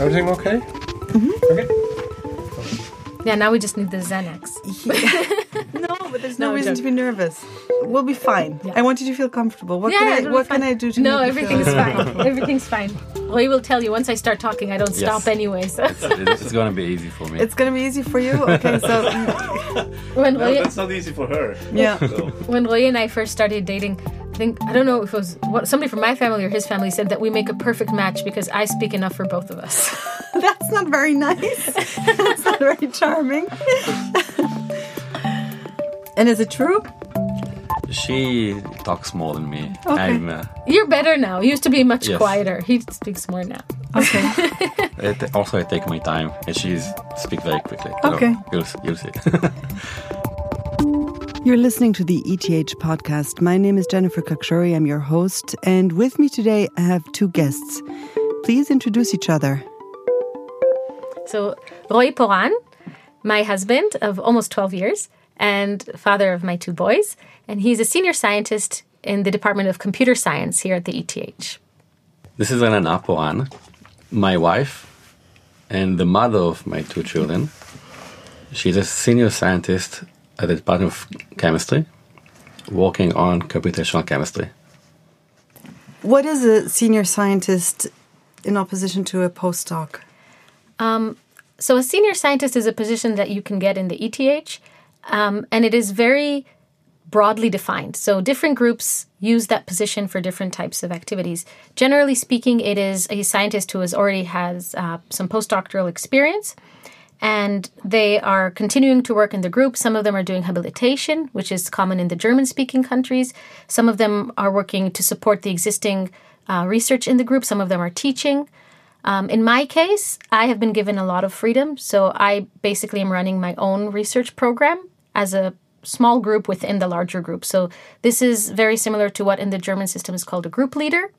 Everything okay? Mm-hmm. Okay. Yeah, now we just need the Xanax. No, but there's no, No, reason joke. to be nervous. We'll be fine. Yeah. I want you to feel comfortable. What yeah, can I what can. I do to No, make you everything's feel fine. Everything's fine. Roi will tell you once I start talking, I don't Yes. stop anyway. So It's, it's gonna be easy for me. It's gonna be easy for you? Okay, so when No, Roi, that's not easy for her. yeah. So, when Roi and I first started dating, I think I don't know if it was what somebody from my family or his family said that we make a perfect match because I speak enough for both of us. That's not very nice. That's not very charming. and is it true? she talks more than me. Okay. I'm, uh, You're better now. You used to be much Yes. quieter. He speaks more now. Okay. it, also, I take my time, and she's speak very quickly. So Okay. You'll, you'll see. You're listening to the ETH podcast. My name is Jennifer Khakshouri. I'm your host. And with me today, I have two guests. Please introduce each other. So Roi Poranne, my husband of almost 12 years and father of my two boys, and he's a senior scientist in the Department of Computer Science here at the ETH. this is Renana Poranne, my wife, and the mother of my two children. She's a senior scientist at the Department of Chemistry, working on computational chemistry. What is a senior scientist in opposition to a postdoc? So a senior scientist is a position that you can get in the ETH, um, and it is very broadly defined. So different groups use that position for different types of activities. Generally speaking, it is a scientist who has already has uh, some postdoctoral experience, and they are continuing to work in the group. Some of them are doing habilitation, which is common in the German-speaking countries. Some of them are working to support the existing uh, research in the group. Some of them are teaching. Um, in my case, I have been given a lot of freedom. So I basically am running my own research program as a small group within the larger group. So this is very similar to what in the German system is called a group leader,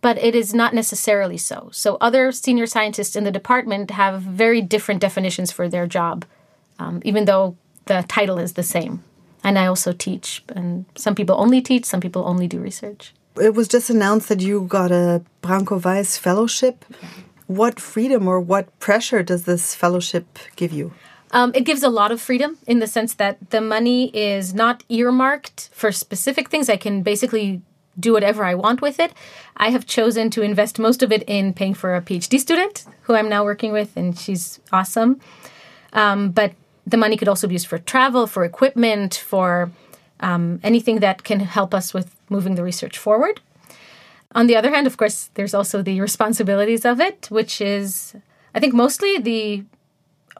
but it is not necessarily so. So other senior scientists in the department have very different definitions for their job, um, even though the title is the same. And I also teach, and some people only teach, some people only do research. It was just announced that you got a Branco Weiss fellowship. What freedom or what pressure does this fellowship give you? Um, it gives a lot of freedom in the sense that the money is not earmarked for specific things. I can basically do whatever I want with it. I have chosen to invest most of it in paying for a PhD student who I'm now working with, and she's awesome. Um, but the money could also be used for travel, for equipment, for um, anything that can help us with moving the research forward. On the other hand, of course, there's also the responsibilities of it, which is, I think, mostly the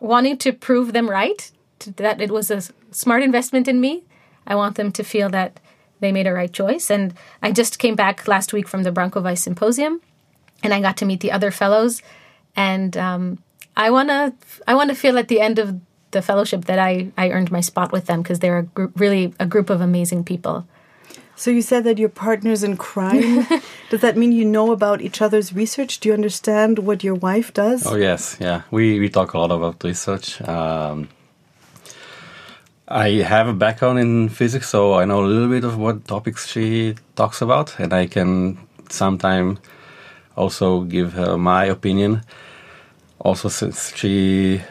wanting to prove them right, that it was a smart investment in me. I want them to feel that they made a right choice. And I just came back last week from the Branco Symposium, and I got to meet the other fellows. And um, I wanna, I wanna feel at the end of the fellowship that I, I earned my spot with them because they're a group, really a group of amazing people. So you said that you're partners in crime. does that mean you know about each other's research? Do you understand what your wife does? Oh yes, yeah. We we talk a lot about research. Um, I have a background in physics, so I know a little bit of what topics she talks about, and I can sometimes also give her my opinion. Also, since she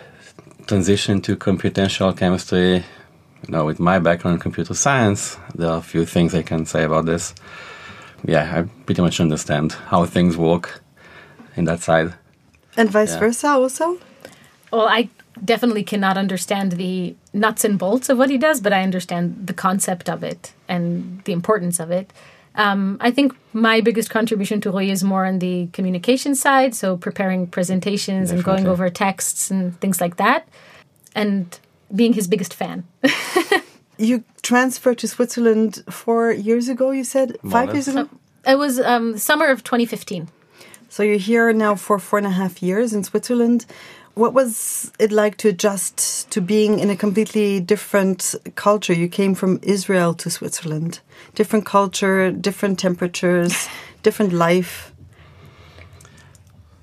transitioned to computational chemistry, you know, with my background in computer science, there are a few things I can say about this. Yeah, I pretty much understand how things work in that side. And vice Yeah. versa also? Well, I definitely cannot understand the nuts and bolts of what he does, but I understand the concept of it and the importance of it. Um, I think my biggest contribution to Roi is more on the communication side, so preparing presentations and going over texts and things like that, and being his biggest fan. You transferred to Switzerland four years ago, you said? More Five years less. ago? It was um, summer of 2015. So you're here now for four and a half years in Switzerland. What was it like to adjust to being in a completely different culture? You came from Israel to Switzerland. Different culture, different temperatures, different life.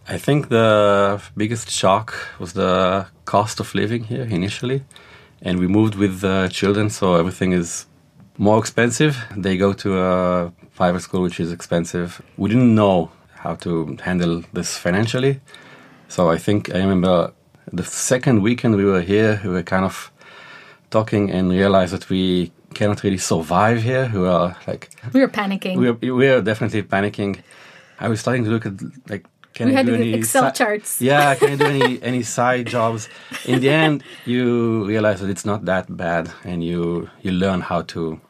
I think the biggest shock was the cost of living here initially. And we moved with the children, so everything is more expensive. They go to a private school, which is expensive. We didn't know how to handle this financially. So I think I remember the second weekend we were here, we were kind of talking and realized that we cannot really survive here. We are like, We were panicking. we were, we were definitely panicking. I was starting to look at like, can We I had do to do any Excel si- charts. Yeah, can I do any any side jobs? In the end, you realize that it's not that bad, and you you learn how to.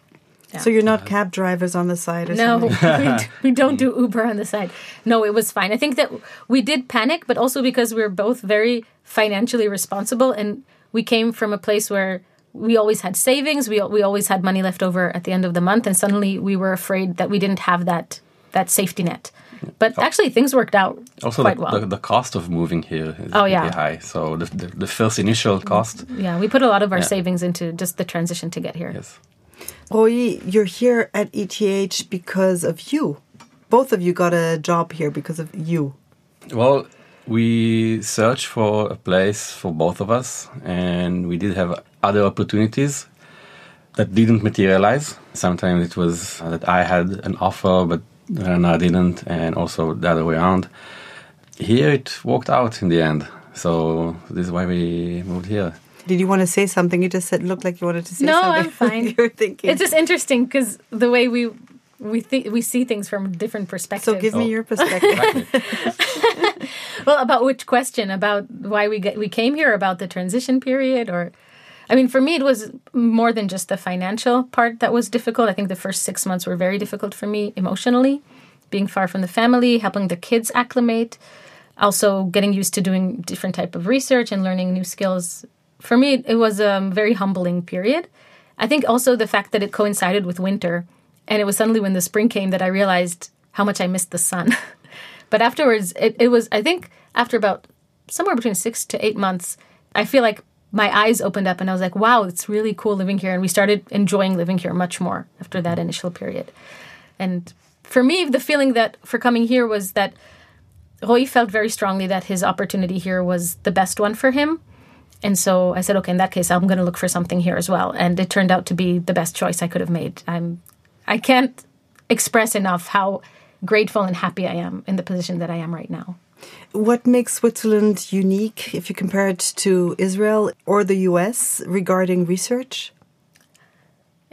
So you're not cab drivers on the side or No, something? we, we don't do Uber on the side. No, it was fine. I think that we did panic, but also because we were both very financially responsible, and we came from a place where we always had savings. We we always had money left over at the end of the month, and suddenly we were afraid that we didn't have that that safety net. But oh. actually, things worked out Also, quite the, well. the, the cost of moving here is Oh, pretty yeah. high. So the, the, the first initial cost, yeah, we put a lot of our Yeah. savings into just the transition to get here. yes. Roy, you're here at ETH because of you. Both of you got a job here because of you. Well, we searched for a place for both of us, and we did have other opportunities that didn't materialize. Sometimes it was that I had an offer, but Rana didn't, and also the other way around. Here it worked out in the end, so this is why we moved here. Did you want to say something? You just said looked like you wanted to say No, something. No, I'm fine. you're thinking. It's just interesting because the way we we think we see things from different perspectives. so give me Oh. your perspective. Well, about which question? About why we get we came here? About the transition period, or I mean, for me, it was more than just the financial part that was difficult. I think the first six months were very difficult for me emotionally, being far from the family, helping the kids acclimate, also getting used to doing different type of research and learning new skills. For me, it was a very humbling period. I think also the fact that it coincided with winter, and it was suddenly when the spring came that I realized how much I missed the sun. But afterwards, it, it was, I think, after about somewhere between six to eight months, I feel like my eyes opened up and I was like, wow, it's really cool living here. And we started enjoying living here much more after that initial period. And for me, the feeling that for coming here was that Roi felt very strongly that his opportunity here was the best one for him. And so I said, okay, in that case, I'm going to look for something here as well. And it turned out to be the best choice I could have made. I'm, I can't express enough how grateful and happy I am in the position that I am right now. what makes Switzerland unique if you compare it to Israel or the US regarding research?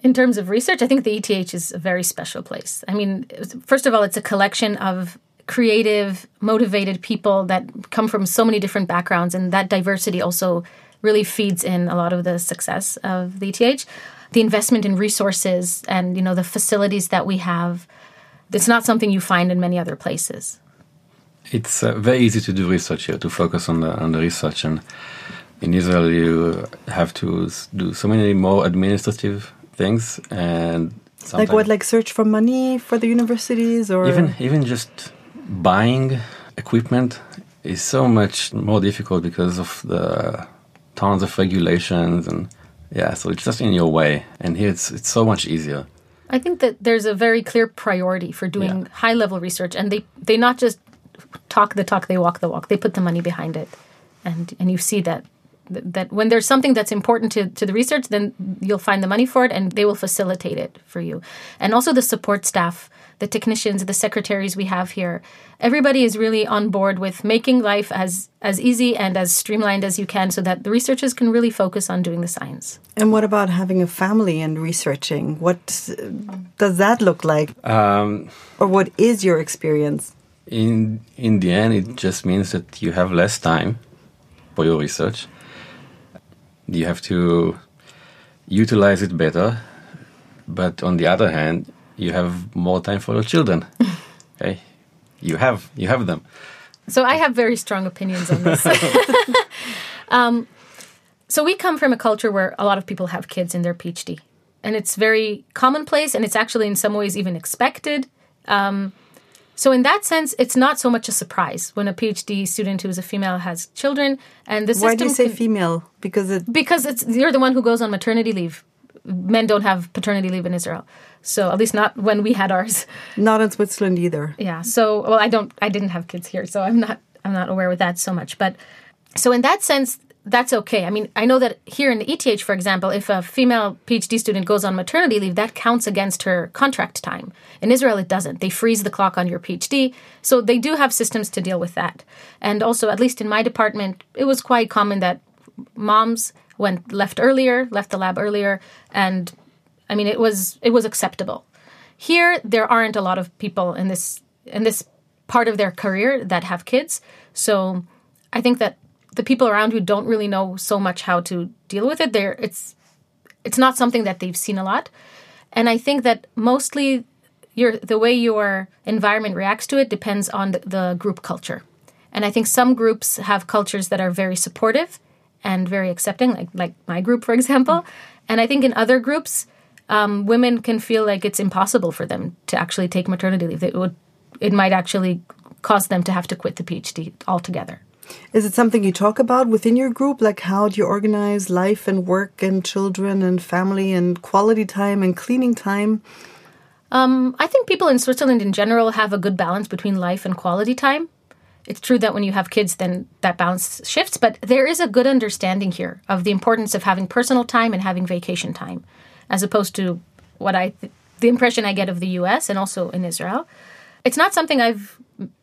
In terms of research, I think the ETH is a very special place. I mean, first of all, it's a collection of creative, motivated people that come from so many different backgrounds, and that diversity also really feeds in a lot of the success of the ETH. The investment in resources and you know the facilities that we have, it's not something you find in many other places. It's uh, very easy to do research here, to focus on the on the research, and in Israel you have to do so many more administrative things, and Like what, like search for money for the universities or even even just buying equipment is so much more difficult because of the tons of regulations and yeah, so it's just in your way, and here it's it's so much easier. I think that there's a very clear priority for doing Yeah. high level research, and they they not just talk the talk, they walk the walk. They put the money behind it, and and you see that that when there's something that's important to, to the research, then you'll find the money for it, and they will facilitate it for you. And also the support staff, the technicians, the secretaries we have here, everybody is really on board with making life as as easy and as streamlined as you can, so that the researchers can really focus on doing the science. And what about having a family and researching? What does that look like? Um, Or what is your experience? in in the end, it just means that you have less time for your research. You have to utilize it better, but on the other hand, you have more time for your children. okay, you have you have them. So I have very strong opinions on this. um, so we come from a culture where a lot of people have kids in their PhD, and it's very commonplace, and it's actually in some ways even expected. Um, so in that sense, it's not so much a surprise when a PhD student who is a female has children, and the system Why do you say can- female? Because it because it's you're the one who goes on maternity leave. Men don't have paternity leave in Israel, so at least not when we had ours. not in Switzerland either. Yeah. So, well, I don't, I didn't have kids here, so I'm not, I'm not aware with that so much. But so in that sense, that's okay. I mean, I know that here in the ETH, for example, if a female PhD student goes on maternity leave, that counts against her contract time. In Israel, it doesn't. They freeze the clock on your PhD. So they do have systems to deal with that. And also, at least in my department, it was quite common that moms went left earlier, left the lab earlier, and I mean, it was it was acceptable. Here, there aren't a lot of people in this in this part of their career that have kids, so I think that the people around you don't really know so much how to deal with it. There, it's it's not something that they've seen a lot, and I think that mostly your the way your environment reacts to it depends on the, the group culture, and I think some groups have cultures that are very supportive and very accepting, like like my group, for example, and I think in other groups. Um, women can feel like it's impossible for them to actually take maternity leave. It would, it might actually cause them to have to quit the PhD altogether. Is it something you talk about within your group? Like how do you organize life and work and children and family and quality time and cleaning time? Um, I think people in Switzerland in general have a good balance between life and quality time. It's true that when you have kids, then that balance shifts, but there is a good understanding here of the importance of having personal time and having vacation time, as opposed to what I, th- the impression I get of the US and also in Israel. It's not something I've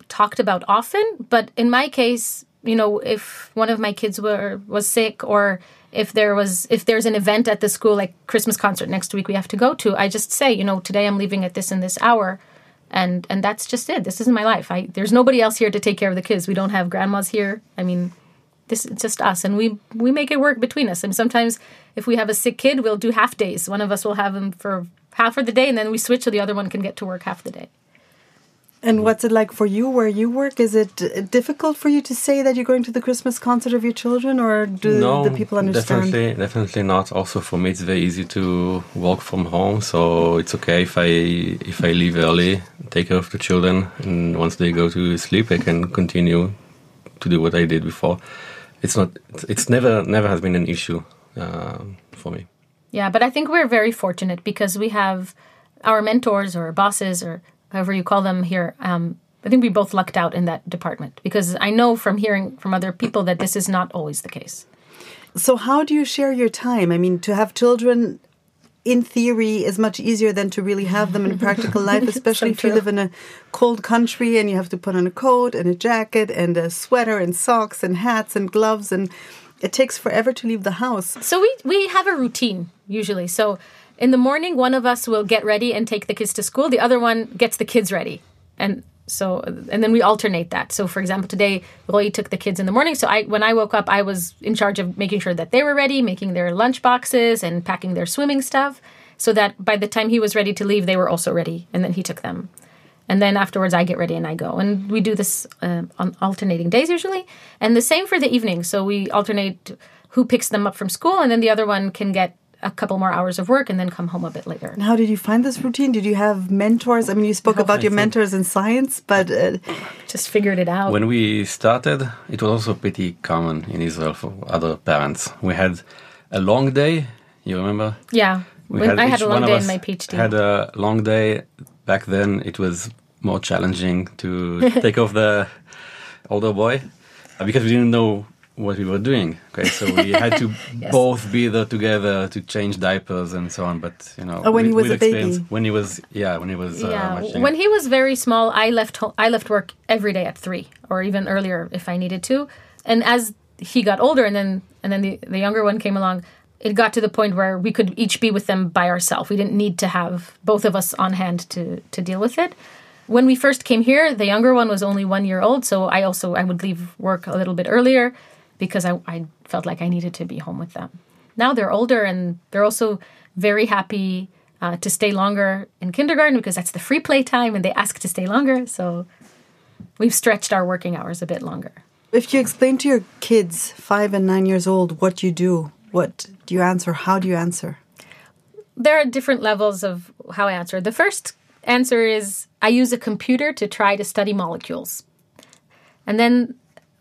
talked about often, but in my case, you know, if one of my kids were was sick or if there was if there's an event at the school like Christmas concert next week we have to go to, I just say, you know, today I'm leaving at this and this hour and and that's just it. This isn't my life. I there's nobody else here to take care of the kids. We don't have grandmas here. I mean, this is just us and we we make it work between us. And sometimes if we have a sick kid, we'll do half days. One of us will have him for half of the day and then we switch so the other one can get to work half the day. And what's it like for you where you work? Is it difficult for you to say that you're going to the Christmas concert of your children, or do no, the people understand? Definitely, definitely not. Also, for me, it's very easy to work from home, so it's okay if I if I leave early, take care of the children, and once they go to sleep, I can continue to do what I did before. It's not. It's never never has been an issue uh, for me. Yeah, but I think we're very fortunate because we have our mentors or bosses or however you call them here, um, I think we both lucked out in that department because I know from hearing from other people that this is not always the case. So, how do you share your time? I mean, to have children in theory is much easier than to really have them in practical life, especially so if you live in a cold country and you have to put on a coat and a jacket and a sweater and socks and hats and gloves and it takes forever to leave the house. So we we have a routine usually. So in the morning, one of us will get ready and take the kids to school. The other one gets the kids ready. And so, and then we alternate that. So, for example, today, Roi took the kids in the morning. So, I, when I woke up, I was in charge of making sure that they were ready, making their lunch boxes and packing their swimming stuff so that by the time he was ready to leave, they were also ready. And then he took them. And then afterwards, I get ready and I go. And we do this uh, on alternating days usually. And the same for the evening. So, we alternate who picks them up from school, and then the other one can get a couple more hours of work and then come home a bit later. And how did you find this routine? Did you have mentors? I mean, you spoke no, about I your mentors in science, but uh, just figured it out. When we started, it was also pretty common in Israel for other parents. We had a long day. You remember? Yeah, we when had I had a long day in my PhD. Had a long day. Back then, it was more challenging to take off the older boy because we didn't know what we were doing. Okay, so we had to yes. both be there together to change diapers and so on. But you know, oh, when with, he was a baby, when he was yeah, when he was uh, yeah, uh, when he was very small, I left ho- I left work every day at three or even earlier if I needed to. And as he got older, and then and then the the younger one came along. It got to the point where we could each be with them by ourselves. We didn't need to have both of us on hand to to deal with it when we first came here the younger one was only one year old so i also i would leave work a little bit earlier because I, I felt like I needed to be home with them. Now they're older and they're also very happy uh, to stay longer in kindergarten because that's the free play time and they ask to stay longer. So we've stretched our working hours a bit longer. If you explain to your kids, five and nine years old, what you do, what do you answer? How do you answer? There are different levels of how I answer. The first answer is I use a computer to try to study molecules. And then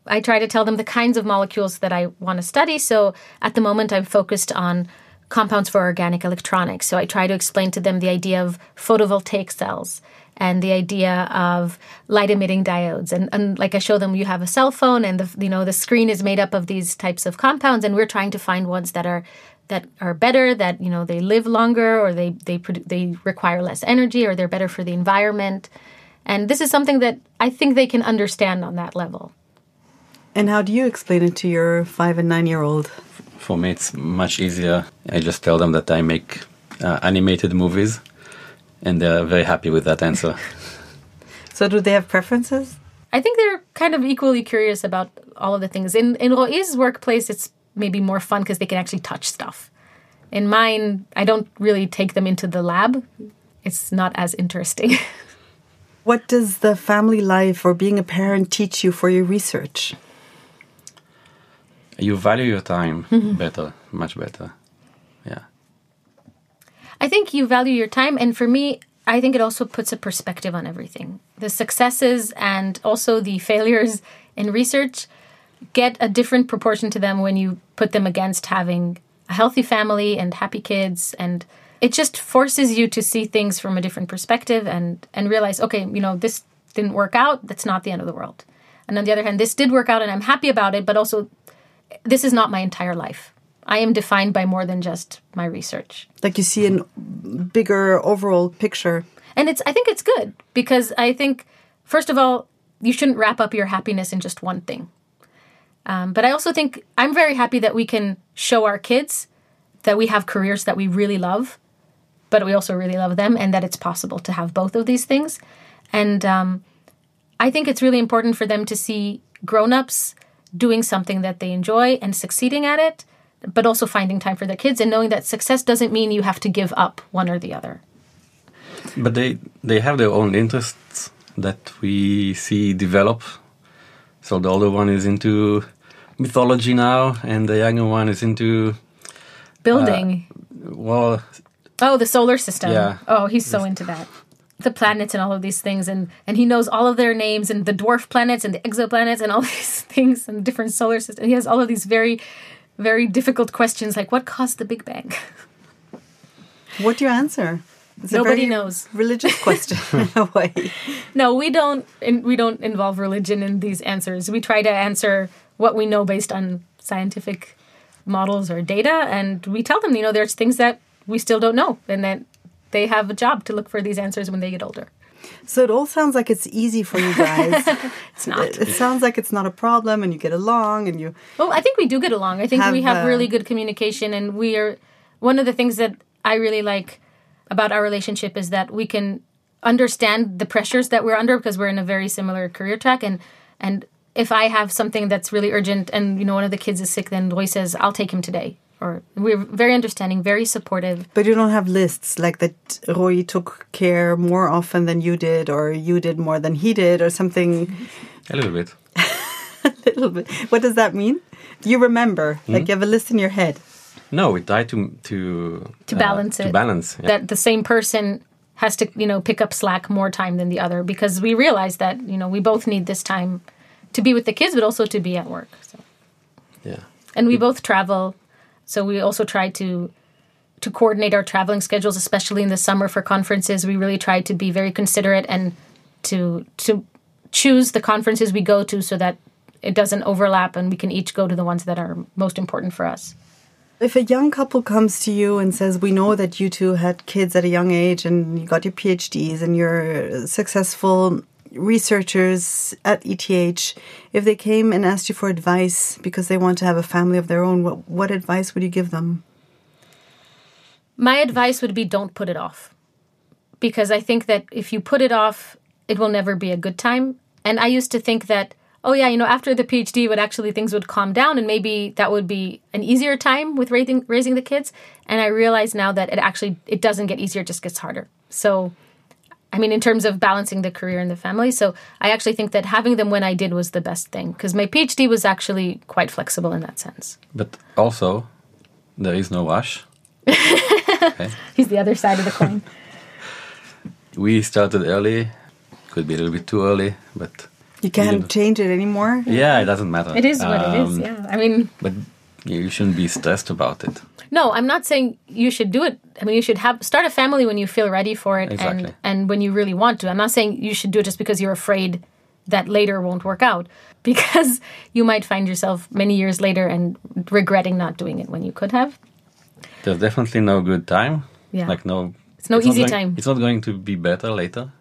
I try to tell them the kinds of molecules that I want to study. So at the moment, I'm focused on compounds for organic electronics. So I try to explain to them the idea of photovoltaic cells and the idea of light emitting diodes and, and like i show them you have a cell phone and the you know the screen is made up of these types of compounds and we're trying to find ones that are that are better that you know they live longer or they they they require less energy or they're better for the environment and this is something that i think they can understand on that level And how do you explain it to your five and nine year old? For me, it's much easier. I just tell them that I make uh, animated movies, and they're very happy with that answer. So, do they have preferences? I think they're kind of equally curious about all of the things. In in Roi's workplace, it's maybe more fun because they can actually touch stuff. In mine, I don't really take them into the lab. It's not as interesting. What does the family life or being a parent teach you for your research? You value your time mhm. better, much better. Yeah. I think you value your time, and for me, I think it also puts a perspective on everything. The successes and also the failures in research get a different proportion to them when you put them against having a healthy family and happy kids and it just forces you to see things from a different perspective and and realize okay you know this didn't work out that's not the end of the world and on the other hand this did work out and i'm happy about it but also this is not my entire life. I am defined by more than just my research. Like you see a bigger overall picture. and it's i think it's good because i think first of all you shouldn't wrap up your happiness in just one thing. Um, but i also think i'm very happy that we can show our kids that we have careers that we really love but we also really love them and that it's possible to have both of these things. And um, i think it's really important for them to see grown-ups doing something that they enjoy and succeeding at it but also finding time for their kids and knowing that success doesn't mean you have to give up one or the other But they they have their own interests that we see develop. So the older one is into mythology now, and the younger one is into building uh, well, Oh, the solar system. Yeah. Oh, he's so into that. The planets and all of these things, and and he knows all of their names and the dwarf planets and the exoplanets and all these things and different solar systems. He has all of these very, very difficult questions like what caused the Big Bang. What do you answer? It's Nobody knows. Religious question in a way. No, we don't. In, we don't involve religion in these answers. We try to answer what we know based on scientific models or data, and we tell them, you know, there's things that we still don't know, and that they have a job to look for these answers when they get older. So it all sounds like it's easy for you guys. It's not. it, it sounds like it's not a problem, and you get along, and you. Well, I think we do get along. I think we Have, have uh, really good communication, and we are one of the things that I really like about our relationship is that we can understand the pressures that we're under because we're in a very similar career track, and and if I have something that's really urgent, and you know one of the kids is sick, then Roi says I'll take him today, or we're very understanding, very supportive. But you don't have lists like that. Roy took care more often than you did, or you did more than he did, or something. a little bit. a little bit. What does that mean? You remember, like you have a list in your head. No, we try to to To uh, balance To it. balance. Yeah. that the same person has to you know pick up slack more time than the other because we realize that you know we both need this time to be with the kids but also to be at work so. yeah. and we both travel so we also try to to coordinate our traveling schedules especially in the summer for conferences. We really try to be very considerate and to to choose the conferences we go to so that it doesn't overlap and we can each go to the ones that are most important for us. If a young couple comes to you and says, We know that you two had kids at a young age and you got your PhDs and you're successful researchers at ETH, if they came and asked you for advice because they want to have a family of their own, what, what advice would you give them? My advice would be don't put it off. Because I think that if you put it off, it will never be a good time. And I used to think that, oh, yeah, you know, after the PhD, would actually things would calm down and maybe that would be an easier time with raising, raising the kids. And I realize now that it actually it doesn't get easier, it just gets harder. So, I mean, in terms of balancing the career and the family. So I actually think that having them when I did was the best thing because my PhD was actually quite flexible in that sense. But also, there is no rush. He's the other side of the coin. We started early. Could be a little bit too early, but You can't change it anymore. yeah, it doesn't matter. It is what it is. Um, Yeah. I mean, But You shouldn't be stressed about it. No, I'm not saying you should do it. I mean, you should have start a family when you feel ready for it Exactly. and and when you really want to. I'm not saying you should do it just because you're afraid that later won't work out because you might find yourself many years later and regretting not doing it when you could have. There's definitely no good time. Yeah. Like no. It's no not easy going- time. It's not going to be better later.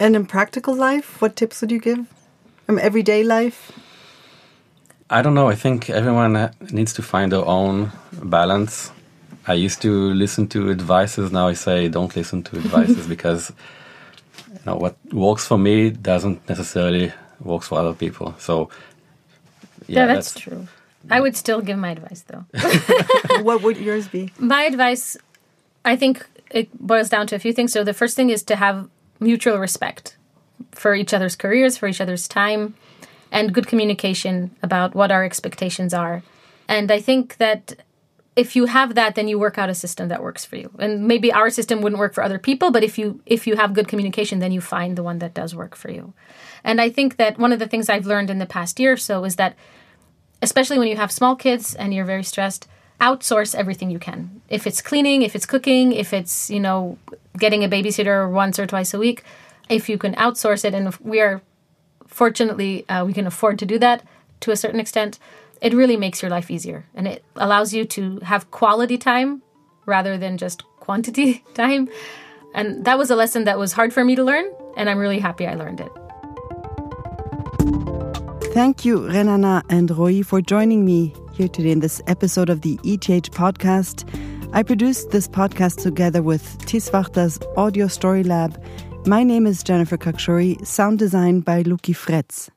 And in practical life, what tips would you give? From everyday life? I don't know. I think everyone needs to find their own balance. I used to listen to advices. Now I say don't listen to advices because you know what works for me doesn't necessarily works for other people. So Yeah, that's, true. I would still give my advice though. what would yours be? my advice, I think it boils down to a few things. So the first thing is to have mutual respect for each other's careers, for each other's time, and good communication about what our expectations are. And I think that if you have that, then you work out a system that works for you. And maybe our system wouldn't work for other people, but if you if you have good communication, then you find the one that does work for you. And I think that one of the things I've learned in the past year or so is that especially when you have small kids and you're very stressed outsource everything you can if it's cleaning if it's cooking if it's you know getting a babysitter once or twice a week if you can outsource it and we are fortunately uh, we can afford to do that to a certain extent it really makes your life easier and it allows you to have quality time rather than just quantity time and that was a lesson that was hard for me to learn and i'm really happy i learned it Thank you, Renana and Roi, for joining me here today in this episode of the ETH podcast. I produced this podcast together with Tiswachter's Audio Story Lab. My name is Jennifer Khakshouri, sound design by Luki Fretz.